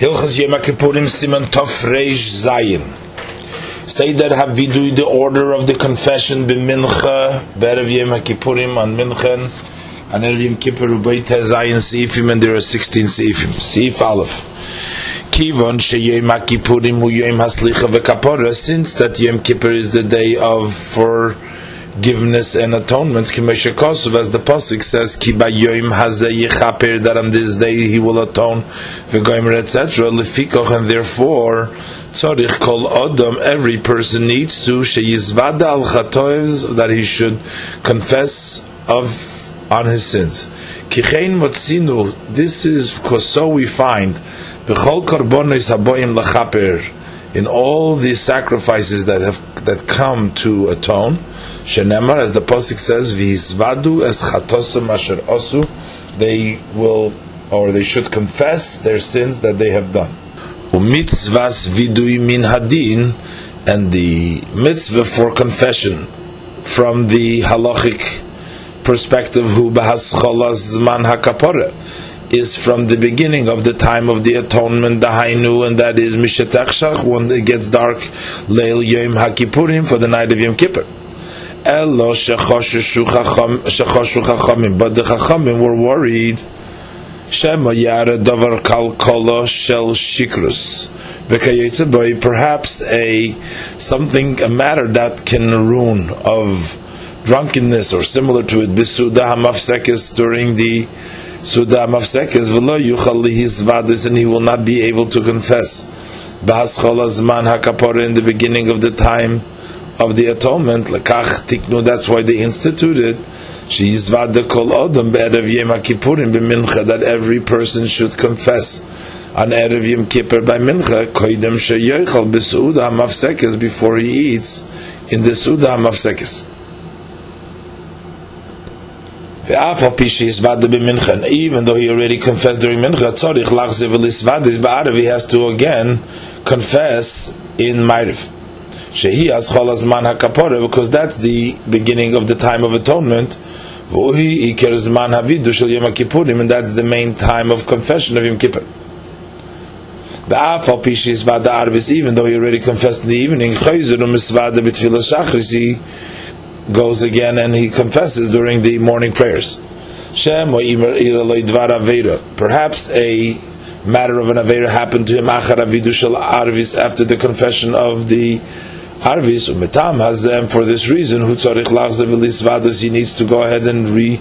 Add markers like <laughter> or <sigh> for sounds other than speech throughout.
Hilchas Yom Kippurim Siman Tov Reish Zayin. Say that Havidui, the order of the confession, b'mincha, be'erev Yom Kippurim on Minchen, and Erev Yom Kippur, Ubeit Zayin Seifim, and there are 16 Seifim. Seif Aleph. Kivon sheyom Kippurim hu yom haslicha v'kapora, since that Yom Kippur is the day of forgiveness and atonement, Kimesha Kosov, as the Pasuk says, Ki bayoim hazeh yichaper, that on this day he will atone, v'goymer, etc., lefikoch, and therefore, tzorich kol odom, every person needs to, sheyizvada al chatoevs, that he should confess of on his sins. Kichein motzinu, this is because so we find, b'chol korbonis haboim lachaper, in all these sacrifices that have that come to atone, shenemar, as the pasuk says, v'hizvadu es chatosum asher osu, they will or they should confess their sins that they have done. Umitzvas vidui min hadin, and the mitzvah for confession from the halachic perspective, who bahas zman hakapore is from the beginning of the time of the atonement, the Hainu, and that is Mishatachshach, when it gets dark, Leil Yom HaKippurim, for the night of Yom Kippur. Elo shechoshu chachamim, but the chachamim were worried. Shema yara davar kal kolo shel shikrus. Perhaps a something, a matter that can ruin of drunkenness or similar to it, bisuda hamafsekis during the Suda Mafsekes v'lo yuchal lihizvadis, and he will not be able to confess. B'haschol azman hakapora in the beginning of the time of the atonement. Lekach tiknu. That's why they instituted. Sheizvada kol odom be'erev yom kippurim b'mincha that every person should confess on erev yom kippur by mincha koidem sheyochal b'suda mafsekes before he eats in the suda mafsekes. Even though he already confessed during Mincha, he has to again confess in Ma'ariv. Because that's the beginning of the time of atonement. And that's the main time of confession of Yom Kippur. Even though he already confessed in the evening, he goes again and he confesses during the morning prayers. Perhaps a matter of an Avera happened to him after the confession of the Arvis, umetam hazem, for this reason, he needs to go ahead and re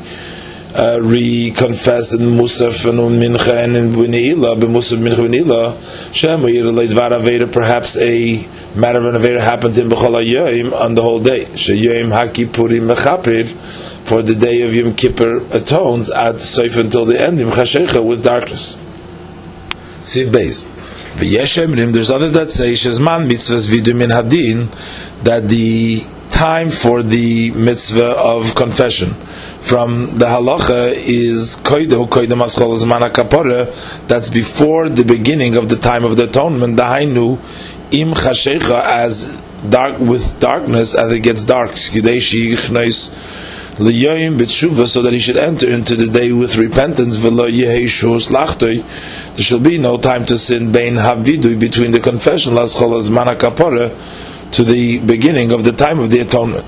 uh, re-confess in Musaf and Mincha and in B'Neila, B'Musaf Mincha B'Neila, Shem Leidvar Aveda, perhaps a matter of an Aveda happened in HaYoim on the whole day. Sheyoim HaKippurim Mechapir, for the day of Yom Kippur atones at Seif until the end, Im Chashecha, with darkness. Siv Beis. V'yeshem there's others that say, Shezman mitzvahs vidu min hadin, that the time for the mitzvah of confession from the halacha is koido koido maschol zman kapora. That's before the beginning of the time of the atonement. The hainu im chashecha as dark with darkness as it gets dark. Liyoyim b'tshuva, so that he should enter into the day with repentance. V'lo yeheshus lachtoi. There shall be no time to sin. Bein havidui between the confession laschol zman kapora to the beginning of the time of the atonement.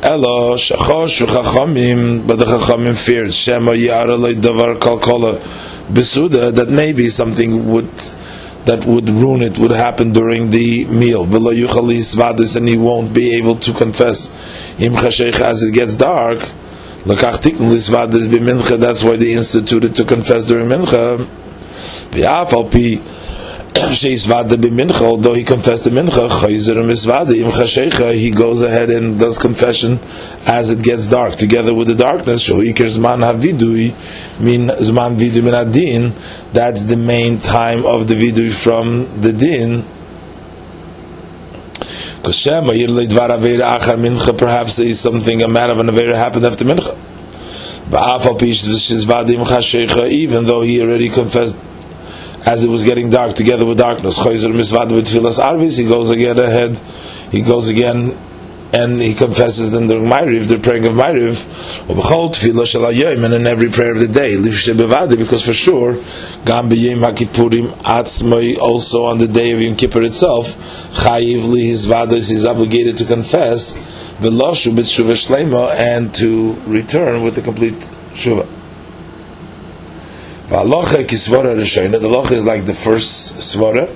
Elo shachosh v'chachamim, but the chachamim feared shema yara davar kalkola besuda that maybe something would that would ruin it would happen during the meal. And he won't be able to confess as it gets dark. That's why they instituted to confess during mincha. V'afal pi although he confessed the mincha, he goes ahead and does confession as it gets dark, together with the darkness. That's the main time of the vidui from the din. Because perhaps is something, a man of an Avera happened after Mincha. Even though he already confessed as it was getting dark together with darkness. He goes again ahead, he goes again and he confesses then during Ma'ariv, the praying of Ma'ariv, and in every prayer of the day, because for sure, Gam b'yem HaKippurim atzmai, also on the day of Yom Kippur itself, chayiv li his vadas, he's obligated to confess, v'loshu b'tshuva shleima, and to return with a complete shuva. V'alocha kisvara rishayna, the locha is like the first svara,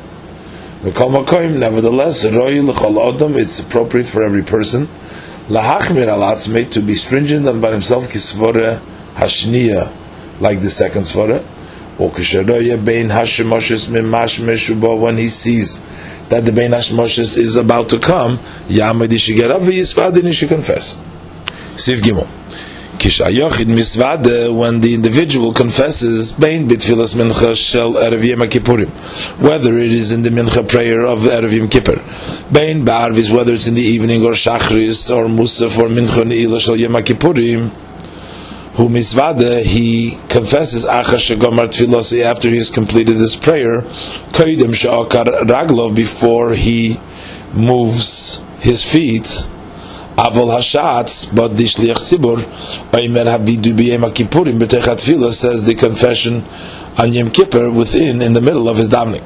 Nevertheless, it's appropriate for every person. Lahachmira's made to be stringent on by himself kisvore hashniya, like the second svara, when he sees that the bein hashmoshes is about to come, yamad should get up, he should confess. Kishayochid misvade when the individual confesses bein bitfilas mincha shel erev yom kippurim, whether it is in the mincha prayer of erev yom kippur, bein ba'arvis whether it's in the evening or shachris or musaf or mincha neila shel yom kippurim. Who misvade he confesses achash shegomar tfilosi after he has completed this prayer, koidim she'akar raglo before he moves his feet Avol Hashatz, but the Shliach Tzibur, Oimer Havidu B'Yem HaKippurim, B'Techat Tfilah, says the confession on Yom Kippur within, in the middle of his davening.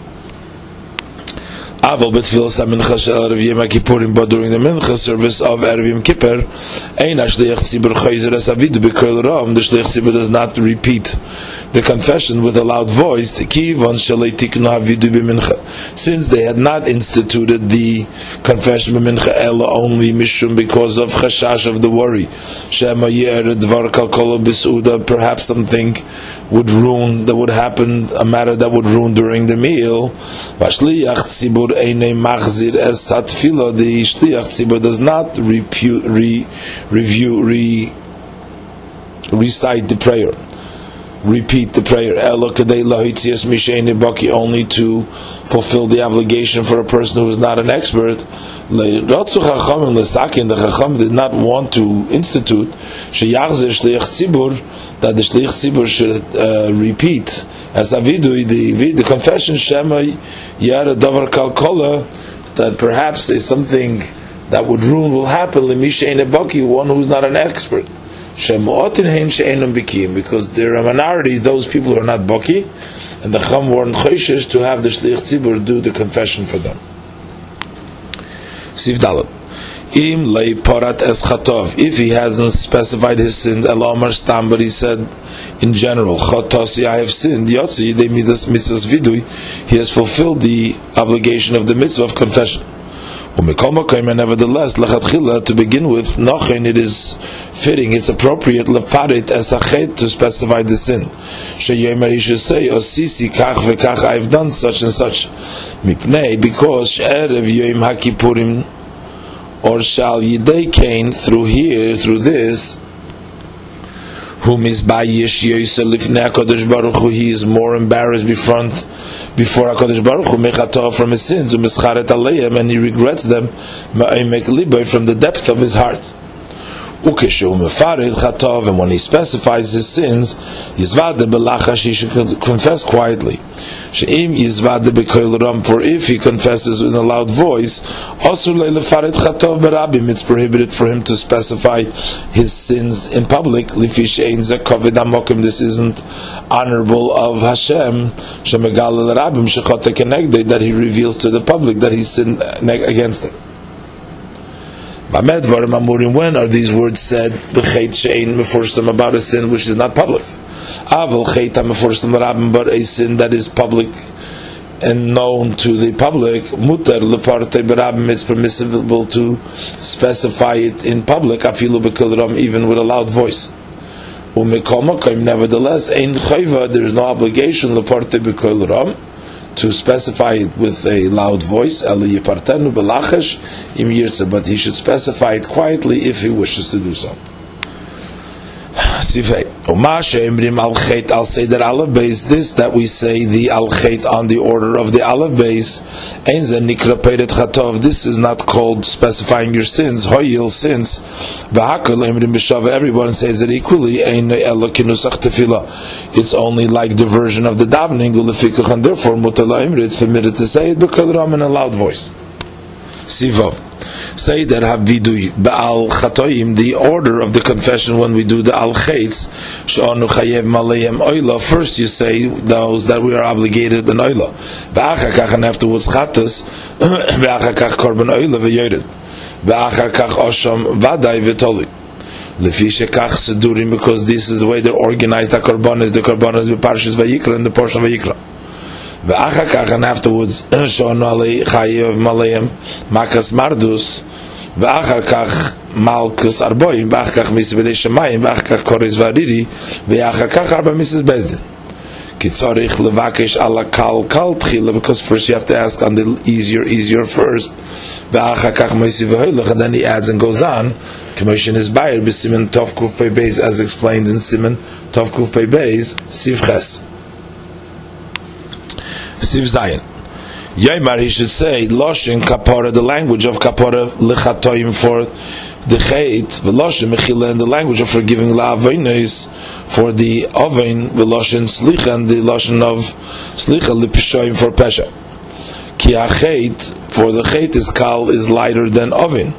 Aval betfilas ha-mincha shel Erev Yom Kippurim, but during the mincha service of Erev Yom Kippur, ein ha-shliach tzibur chayzer es avidu b'kol ram, the shliach tzibur does not repeat the confession with a loud voice, kivon shalei tiknu havidu b'mincha, since they had not instituted the confession b'mincha ela only mishum because of chashash of the worry, shema yer dvar kalkola b'suda, perhaps something would ruin, that would happen, a matter that would ruin during the meal, v'shliach tzibur eine machzir es hatfila, the shliach tzibur does not repu, re, review, re, recite the prayer, repeat the prayer, only to fulfill the obligation for a person who is not an expert. The Chacham did not want to institute that the shliach tzibur should uh, repeat as avidu the the confession shema yara davar kalkola that perhaps is something that would ruin will happen baki one who's not an expert because they're a minority, those people who are not baki, and the chum weren't choishes to have the shliach tzibur do the confession for them. Siv Dalet. Im es chatov. If he hasn't specified his sin, elamar stam, but he said in general, chatosi, I have sinned, yotzi, they mitzvahs vidui, he has fulfilled the obligation of the mitzvah of confession. Nevertheless, to begin with, nochen, it is fitting, it's appropriate, to specify the sin. Sheyemer, he should say, osisi kach vekach, I have done such and such. Mipnei, because erev yoim hakipurim, or shall Yidei Kain through here, through this, whom is Bayish Yosel Lifnei HaKadosh Baruch Hu, he is more embarrassed before, before HaKadosh Baruch Hu, Mechatov from his sins, Umischaret Aleim, and he regrets them, Liboy, from the depth of his heart and when he specifies his sins, he should confess quietly. For if he confesses in a loud voice, it's prohibited for him to specify his sins in public, this isn't honorable of Hashem, that he reveals to the public that he sinned against it. When are these words said? B'cheit about a sin which is not public. Avol cheit but a sin that is public and known to the public. Mutar leparte berabim. It's permissible to specify it in public. Afilu even with a loud voice. Nevertheless, ein chayva. There is no obligation leparte b'kol ram to specify it with a loud voice, but he should specify it quietly if he wishes to do so. I'll say that aleph base this that we say the al on the order of the aleph base. This is not called specifying your sins. Hoyil sins. Everyone says it equally. It's only like the version of the davening, and therefore it's permitted to say it in a loud voice. Sivov. Say that Havidui Baal Chatoim, the order of the confession when we do the Al Chaitz, Sh'onu Chayev Malayim Oila, first you say those that we are obligated in Oila. V'achar kach and afterwards Chatas, <coughs> V'achar kach Korban Oila v'Yored. V'achar kach Osham Vadai v'Toli. Lefi shekach sedurim, because this is the way they're organized, the Korban is the Korban is the Parshas Vayikra and the portion Vayikra. ואחר כך, and afterwards, שעונו עלי חייב מלאים, מקס מרדוס, ואחר כך מלכוס ארבוים, ואחר כך מיס בדי שמיים, ואחר כך קורס וארירי, ואחר כך ארבע מיסס בזדין. כי צריך לבקש על הקל קל תחילה, because first you have to ask on the easier, easier first, ואחר כך מיסי והולך, and then he adds and goes on, כמו שנסביר בסימן תוף קוף פי בייז, as explained in סימן תוף קוף פי בייז, סיב חס. Siv Zayin. Yaimar, he should say, Loshin Kapora, the language of Kapora, Lechatoim for the Chait, Veloshin Mechila, and the language of forgiving La'avoinis for the Ovein, Veloshin Slicha, and the Loshin of Slicha, Lipishoim for Pesha. Ki HaChait, for the Chait is Kal, is lighter than Ovein.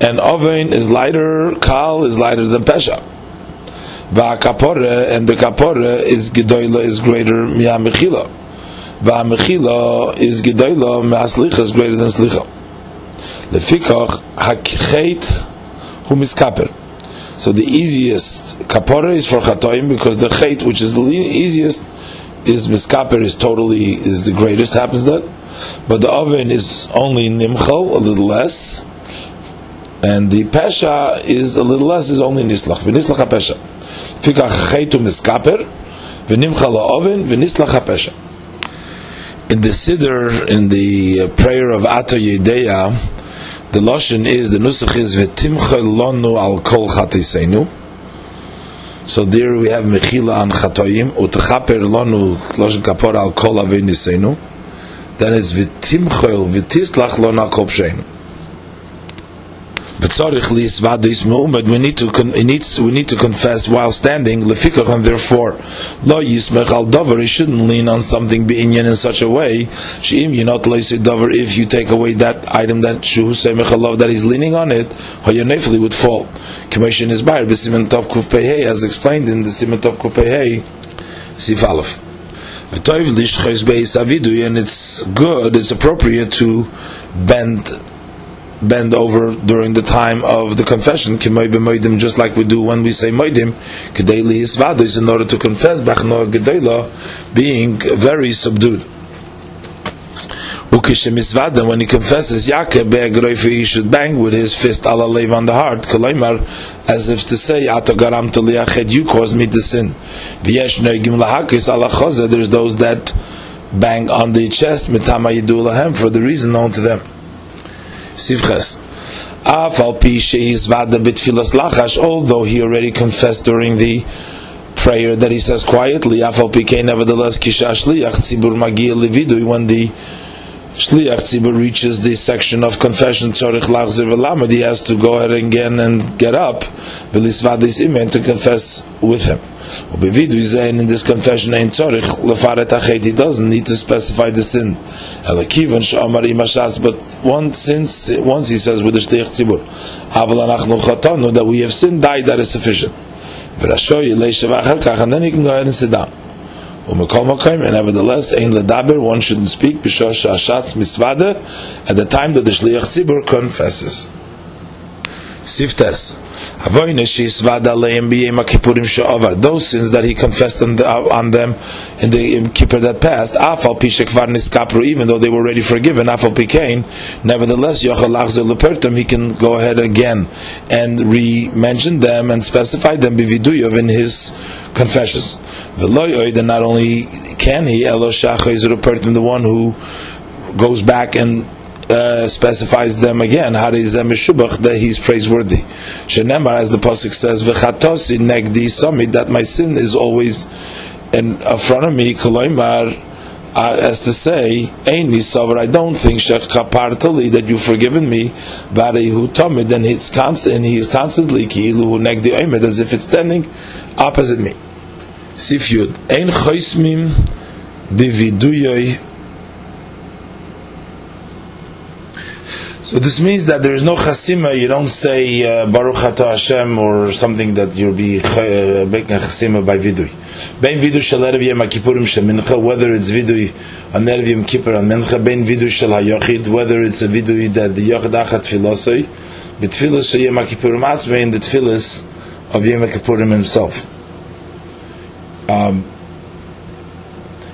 And Ovein is lighter, Kal is lighter than Pesha. Va'Kapora, and the Kapora is Gedoyla, is greater Mia Mechila. והמחילה is גדולה מהסליחה is greater than סליחה. לפיכך, החטא הוא מסקפר. So the easiest kapora is for chatoim because the chait, which is the easiest, is miskaper is totally is the greatest. Happens that, but the oven is only nimchal a little less, and the pesha is a little less. Is only nislach v'nislach pesha. Fikach chaitu miskaper v'nimchal oven v'nislach pesha in the Siddur, in the uh, prayer of Ato Yedeya, the Lashon is, the Nusach is, V'timcha lonu al kol chatiseinu. So there we have Mechila an chatoyim, Utchaper lonu Lashon kapor al kol aviniseinu. Then it's V'timcha v'tislach lonu al kol psheinu. But we need to con- we need we need to confess while standing and therefore lo yismech he shouldn't lean on something beinyan in such a way sheim you not davar if you take away that item that that he's leaning on it hayonefli would fall. Commission is by b'simen tov as explained in the simen tov kuf pehei and it's good, it's appropriate to bend bend over during the time of the confession, just like we do when we say moidim, in order to confess, being very subdued. When he confesses Yaakov he should bang with his fist ala lev on the heart, as if to say, you caused me to sin. There's those that bang on the chest, for the reason known to them. Sivches. Although he already confessed during the prayer that he says quietly, nevertheless, when the Shliach Tzibur reaches the section of confession, he has to go ahead again and get up, to confess with him. Und wie wir sehen in this confession ein Zürich, le fahre ta he di doesn't need to specify the sin. Ela kiven shomar im shas but once since once he says with the shtech tzibur. Aber nach no khatan that we have sin die that is sufficient. Vera shoy le shva achar kach and then you can go ahead and sit down. Und man kann auch and nevertheless, ein le daber, one shouldn't speak, bisho sha shatz miswade, at the time that the shliach tzibur confesses. Siftes. Those sins that he confessed on, the, uh, on them in the in that passed, even though they were already forgiven, nevertheless, he can go ahead again and re-mention them and specify them in his confessions. And not only can he, the one who goes back and uh, specifies them again. That he's praiseworthy. Shenemar, as the pasuk says, "V'chatosi negdi samid," that my sin is always in front of me. Koloimar. Uh, as to say, Aini Savar, I don't think Shekapartali that you've forgiven me, Barihu Tomid, then he's constant and he's constantly Kilu Negdi Oimed, as if it's standing opposite me. Sifyud, Ein Choismim Bividuyoy So this means that there is no chasima. You don't say uh, Baruch Atah Hashem or something that you'll be uh, making a chasima by vidui. Bein vidui shel erev yom kippurim mincha, whether it's vidui on erev yom kippur on mincha, bein vidui shel hayochid, whether it's a vidui that the yochid achat tefillosoi, betfilas shel yom kippurim atzmein the tefillas of yom kippurim himself. Um,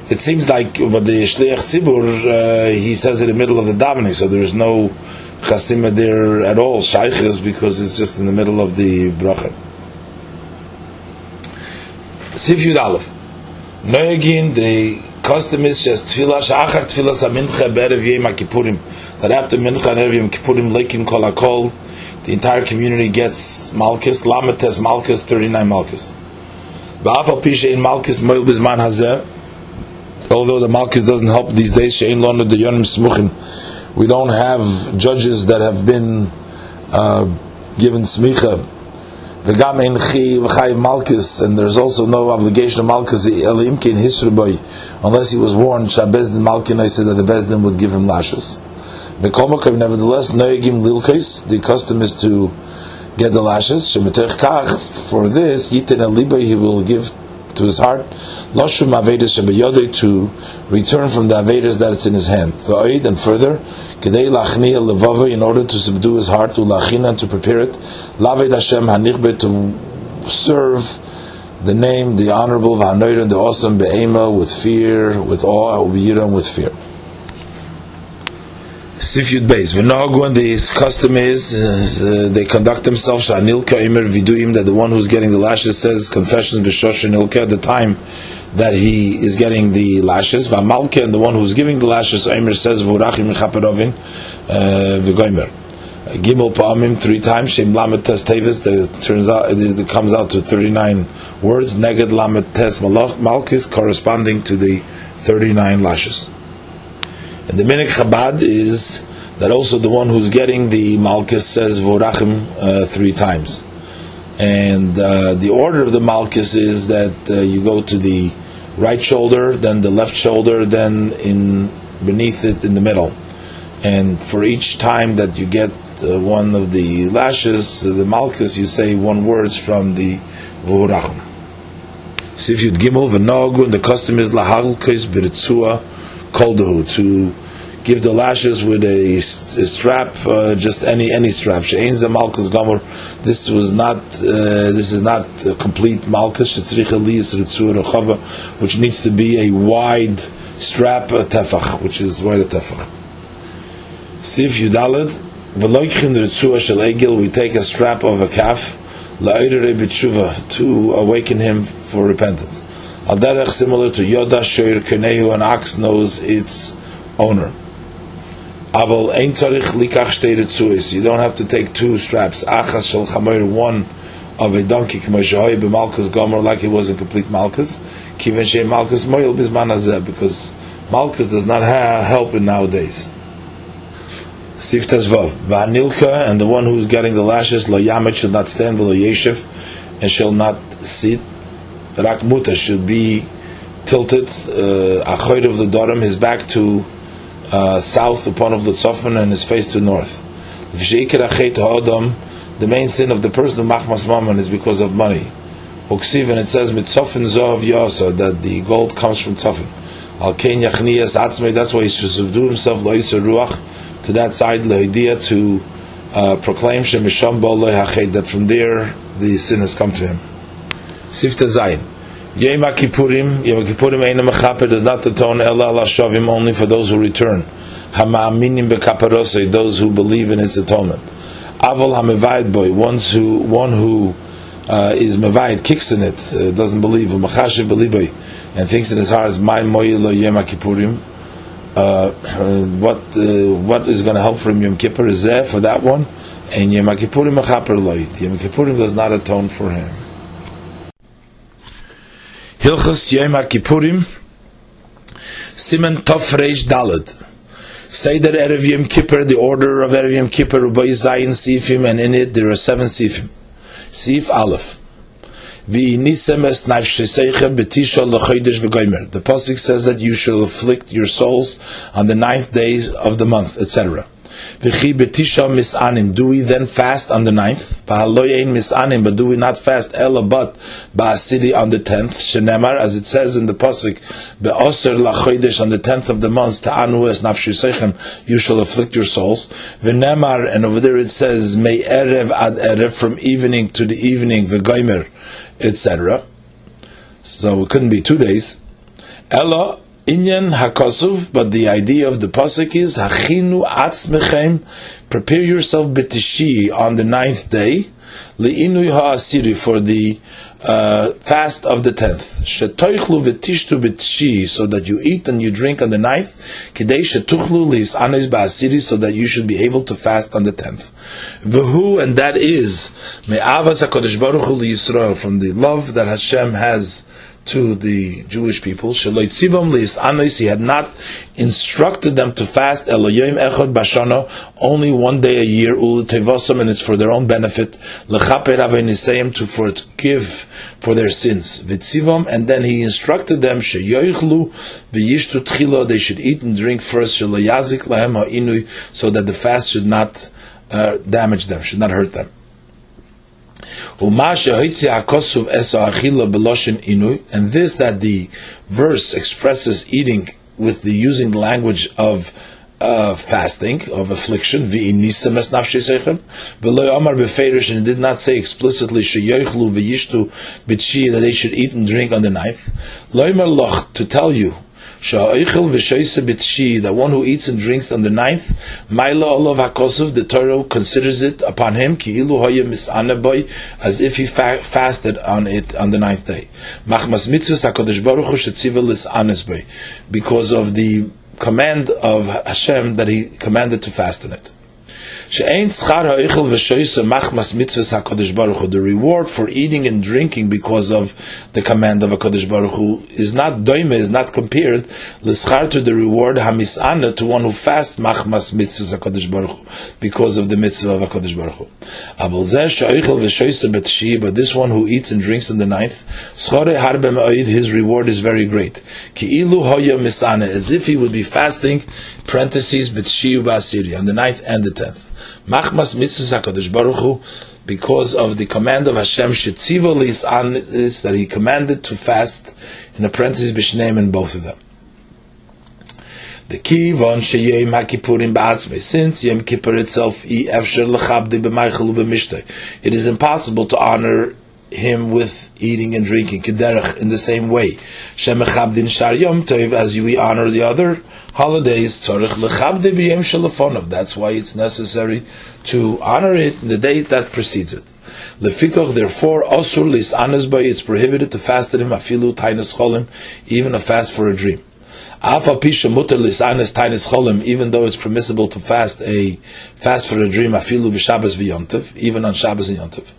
it seems like but the shliach tzibur uh, he says in the middle of the davening, so there is no chasima there at all, shaykhs, because it's just in the middle of the bracha. Sif Yud Aleph. Noyagin, the custom is just tefillah, sha'achar tefillah sa-mincha be'erev yom kippurim. That after mincha and erev yom leikin kol the entire community gets malchus, lametes malchus, 39 malchus. Ba'afal pisha in malchus moil bizman hazeh, although the malchus doesn't help these days, she'in lonu smuchim, we don't have judges that have been uh, given smicha. V'gam ein chi v'chayiv malchus, and there's also no obligation of malchus hisruboy, unless he was warned shabezdin malkin. I said that the bezdin would give him lashes. Nevertheless, noyagim lilkes. The custom is to get the lashes. For this, yitin he will give to his heart, loshum shebeyodei to return from the avedas that it's in his hand. Va'oid and further, kedei lachniya levava in order to subdue his heart to lachina to prepare it, laved Hashem hanichbe to serve the name, the honorable, v'hanoir the awesome, be'ema with fear, with awe, u'yiram with fear. Sifyud Beis. V'nogu, and the custom is, uh, they conduct themselves, Shanilka Imer Viduim, that the one who's getting the lashes says confessions b'shosh Nilka at the time that he is getting the lashes. V'amalka, and the one who's giving the lashes, Imer says, V'urachim Mechaperovin, uh, V'goimer. Gimel Pa'amim three times, Shem Lamet Tes Tevis, that turns out, it comes out to 39 words, Neged Lamet Tes Malchis, corresponding to the 39 lashes. And the Minik Chabad is that also the one who's getting the Malchus says Vorachim uh, three times. And uh, the order of the Malchus is that uh, you go to the right shoulder, then the left shoulder, then in beneath it in the middle. And for each time that you get uh, one of the lashes, the Malchus, you say one words from the Vorachim. Sifyud Gimel, V'nogu, and the custom is Lahalkis Biritzua, koldahu to give the lashes with a, strap, uh, just any any strap. malchus gomer. This was not. Uh, this is not complete malchus. which needs to be a wide strap a tefach, which is wide a tefach. Sif yudalad v'loichim ritzua shel egel. We take a strap of a calf to awaken him for repentance. Al derech similar to Yoda Shoir Kenehu, an ox knows its owner. Aval ein tzarich likach shtei You don't have to take two straps. Achas shel chamer, one of a donkey k'mo shehoy b'malchus gomer, like it was a complete malchus. Kiven shei malchus moyel bizman hazeh, because malchus does not have help in nowadays. Siftas vav va'anilka, and the one who's getting the lashes lo yamet should not stand below yeshiv, and shall not sit Rak Muta should be tilted, uh, achoid of the Dorim, his back to uh, south upon of the Tzofan and his face to north. The main sin of the person of Machmas Mammon is because of money. Uksiv, and it says, Mitzofin Zov Yosa, that the gold comes from Tzofin. Al Kein Yachniyas Atzmei, that's why he should subdue himself, Loisa Ruach, to that side, Loidia, to uh, proclaim Shemisham Bo that from there the sin has come to him. Sifta Zayin. Yom Kippurim, Yom Kippurim Eina Mechaper does not atone Ella Allah Shavim only for those who return. Hama'aminim Bekaparose, those who believe in its atonement. Aval Hamevayit Boy, ones who, one who uh, is kicks in it, uh, doesn't believe, Umachashiv Beliboy, and thinks in his heart, is my Moyelo Yom Kippurim. Uh, what uh, what is going to help for him Yom Kippur is there for that one, and Yom Kippurim Mechaper Loit. Yom Kippurim does not atone for him. Hilchos Yom Kippurim, Simen Tov Dalad. Seder Erev Yom Kippur, the order of Erev Yom Kippur, Ubay Zayin Sifim, and in it there are seven Sifim. Sif Aleph. The Pasuk says that you shall afflict your souls on the ninth days of the month, etc. Do we then fast on the ninth? But do we not fast ella but ba'asiri on the tenth? Shenemar, as it says in the pasuk, be'oser lachodesh on the tenth of the month, ta'anu es nafshu sechem, you shall afflict your souls. V'nemar, and over there it says, may erev ad erev, from evening to the evening, v'goimer, etc. So it couldn't be two days. Ella inyan hakasuv, but the idea of the pasuk is hachinu atzmechem. Prepare yourself betishi on the ninth day, liinui ha'asiri for the uh, fast of the tenth. Shetoichlu v'tishtu b'tishi, so that you eat and you drink on the ninth. Kidei shetuchlu lis anis ba'asiri, so that you should be able to fast on the tenth. V'hu, and that is me'avas hakadosh baruch hu Yisrael, from the love that Hashem has to the Jewish people. He had not instructed them to fast only one day a year, and it's for their own benefit. to for to give for their sins. And then he instructed them. They should eat and drink first so that the fast should not uh, damage them, should not hurt them. And this that the verse expresses eating with the using language of uh, fasting, of affliction, and did not say explicitly that they should eat and drink on the ninth. To tell you that one who eats and drinks on the ninth, Maila Olav HaKosov, the Torah considers it upon him, ki ilu misanaboy, as if he fa- fasted on it on the ninth day. Machmas mitzvahs HaKadosh Baruch Hu because of the command of Hashem that he commanded to fast in it. The reward for eating and drinking because of the command of HaKadosh Baruch Hu is not doime, is not compared to the reward hamisana to one who fasts machmas mitzvahs HaKadosh Baruch Hu because of the mitzvah of HaKadosh Baruch Hu. But this one who eats and drinks in the ninth, his reward is very great. As if he would be fasting, parentheses, Bitshiu Basiri on the ninth and the tenth. Machmas mitzvahs Hakadosh Baruch Hu, because of the command of Hashem Shetziva is that He commanded to fast in a parenthesis b'shneim in both of them. The key von sheyem hakipurim ba'atzmei. Since Yom Kippur itself. It is impossible to honor him with eating and drinking, kederach, in the same way. Shemechabdin shar yom tov, as we honor the other holidays, tzorich lechabde b'yem shalafonov. That's why it's necessary to honor it the day that precedes it. Lefikoch, therefore, osur lis anesbay, it's prohibited to fast at him, afilu tainas cholim, even a fast for a dream. Even though it's permissible to fast a fast for a dream, afilu b'Shabbos v'yontiv, even on Shabbos and Yontiv.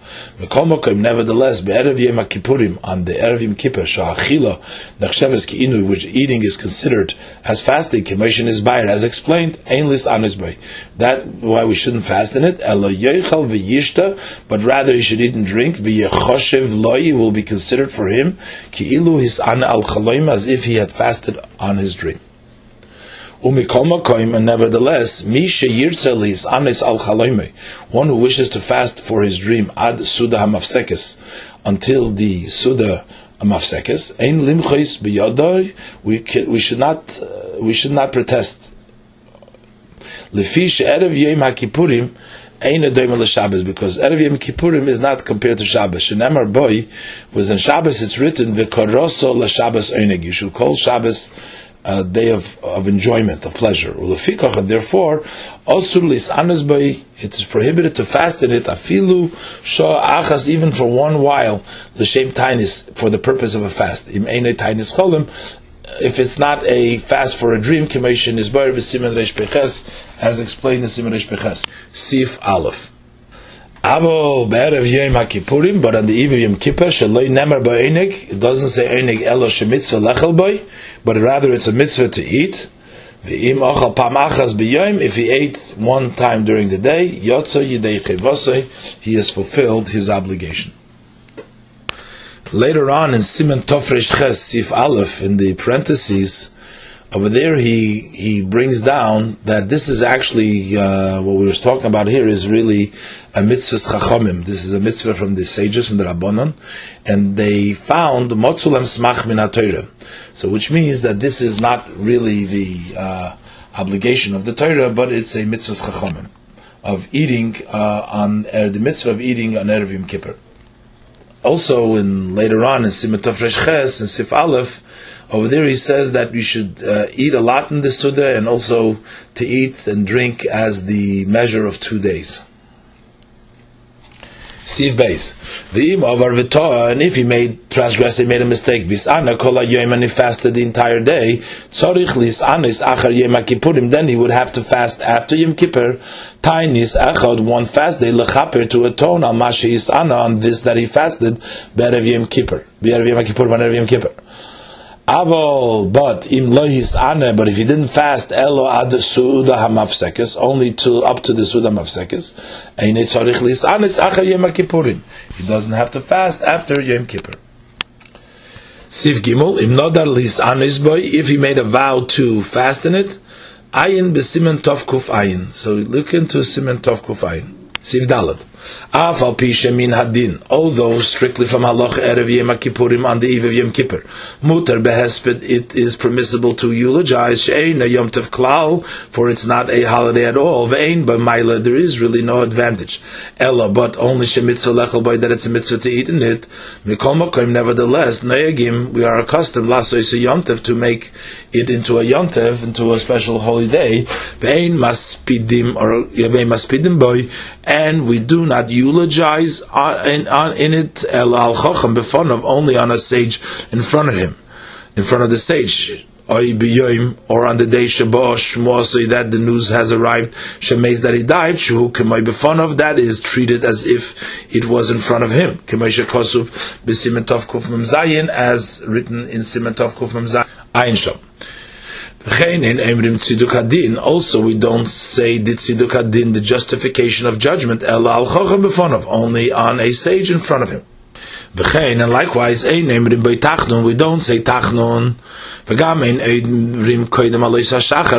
Nevertheless, be'erev Yom Kippurim, on the erev Yom Kippur, sha'achila nechsheves ki'inu, which eating is considered as fasting, commission is bayir, as explained, ainlis anusbay. That why we shouldn't fast in it. Elo yoichal v'yishta, but rather he should eat and drink. V'yechoshev loy will be considered for him ki'ilu his an al chaloim, as if he had fasted on his And nevertheless, anis al one who wishes to fast for his dream ad suda until the suda hamafsekes, ein biyadoi. We should not uh, we should not protest. Lefish erev. Ein a Shabbos because Erev Yom Kippurim is not compared to Shabbos. Shenemar boy was Shabbos. It's written Shabbos Einig. You should call Shabbos a day of, of enjoyment, of pleasure. And therefore, it is prohibited to fast in it, afilu shah achas, even for one while, the same tainis, for the purpose of a fast. Im tainis cholim, if it's not a fast for a dream, commission is bar b'simen reish peches, as explained in simen reish peches. Sif aleph. Avo be'erev Yom HaKippurim, but on the eve of Yom Kippur, shaloi nemer ba'enig, it doesn't say enig elo shemitzvah lechel boy, but rather it's a mitzvah to eat. If he ate one time during the day, he has fulfilled his obligation. Later on in Siman Tofresh Ches Sif Aleph, in the parentheses over there he he brings down that this is actually uh, what we were talking about here is really a mitzvah chachamim. This is a mitzvah from the sages from the rabbanon, and they found motzulam smach min So, which means that this is not really the uh, obligation of the Torah, but it's a mitzvah chachamim of eating uh, on uh, the mitzvah of eating on erev Yom Kippur. Also, in later on in Simat Resh Ches and Sif Aleph over there, he says that we should uh, eat a lot in the Suda and also to eat and drink as the measure of two days. Siv base. The im of Arvitoa, and if he made transgress, he made a mistake. Visana kol yom and he fasted the entire day. Tzorich lis anis achar yom kippurim. Then he would have to fast after Yom Kippur. Tainis echad one fast day lechaper to atone al mashi isana on this that he fasted. Berev Yom Kippur. Berev Yom Kippur. Berev Yom Kippur. Avol, but im lohis ane, but if he didn't fast elo ad suuda hamafsekes, only to up to the suuda hamafsekes, eine tzarich lis anes acher yom kippurim. He doesn't have to fast after Yom Kippur. Siv Gimel, im nodar lis anes boy, if he made a vow to fast in it, ayin besimen tov kuf ayin. So look into simen tov kuf ayin. Siv Dalet. Afal Pisha min hadin, although strictly from halach erev Yom Kippurim on the eve of Yom Kippur, mutar behesped, it is permissible to eulogize she'ein a Yom Tov klal, for it's not a holiday at all. Ve'ein b'mayla, there is really no advantage. Ella, but only shemitzvah lechel by that it's a mitzvah to eat in it. Mikol makom, nevertheless, ne'agim, we are accustomed lasois a Yom Tov to make it into a Yom Tov, into a special holy day. Ve'ein maspidim or yavein maspidim boy, and we do not eulogize uh, in, uh, in it el al chacham befonov only on a sage in front of him, in front of the sage. Or on the day Shabbat that the news has arrived, Shemeis that he died, Shuhu Kemai Befonov, that is treated as if it was in front of him. Kemai Shekosuf B'Simentov Kuf Zayin, as written in Simentov Kuf Zayin, Ayin Shom. Also, we don't say tziduk the justification of judgment, only on a sage in front of him. And likewise, we don't say tachnun.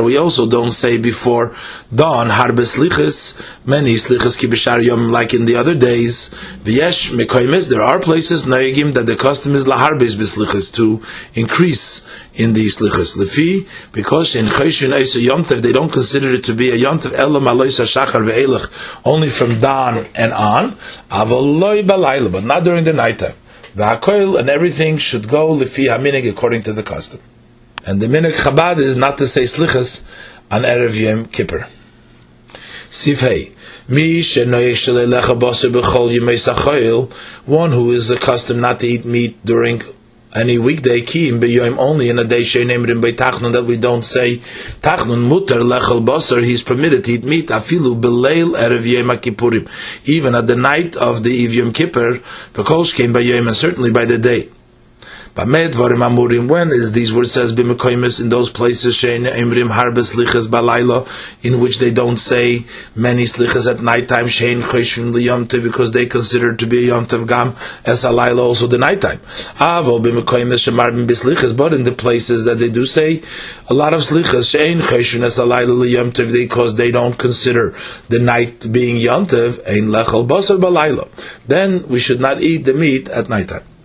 We also don't say before dawn harbe many slichas kibishar yom like in the other days. There are places naigim that the custom is laharbes beslichas to increase in the slichas. Lefi because in choshin eisa yomtev they don't consider it to be a yomtev elam aloisa shachar ve'elach only from dawn and on. Avaloi balayla, but not during the night time. V'hakoil and everything should go lefi haminig according to the custom. And the minig Chabad is not to say slichas on erev Yom Kippur. Sifhei. One who is accustomed not to eat meat during any weekday kiyim beyoim only in a day sheinemrim by tachnun that we don't say tachnun mutar lechel basar he's permitted to eat meat afilu beleil erev yom kippurim even at the night of the Yom Kippur because came by yom and certainly by the day when is these words says b'mekoimis in those places shein emrim harbe slichas balayla in which they don't say many slichas at night time shein choshvin liyomte because they consider to be a yomtev gam as alayla also the night time. Avo b'mekoimis shemarbim b'slichas but in the places that they do say a lot of slichas shein choshvin as alayla liyomtev because they don't consider the night being yomtev ein lechol basar balayla. Then we should not eat the meat at night time.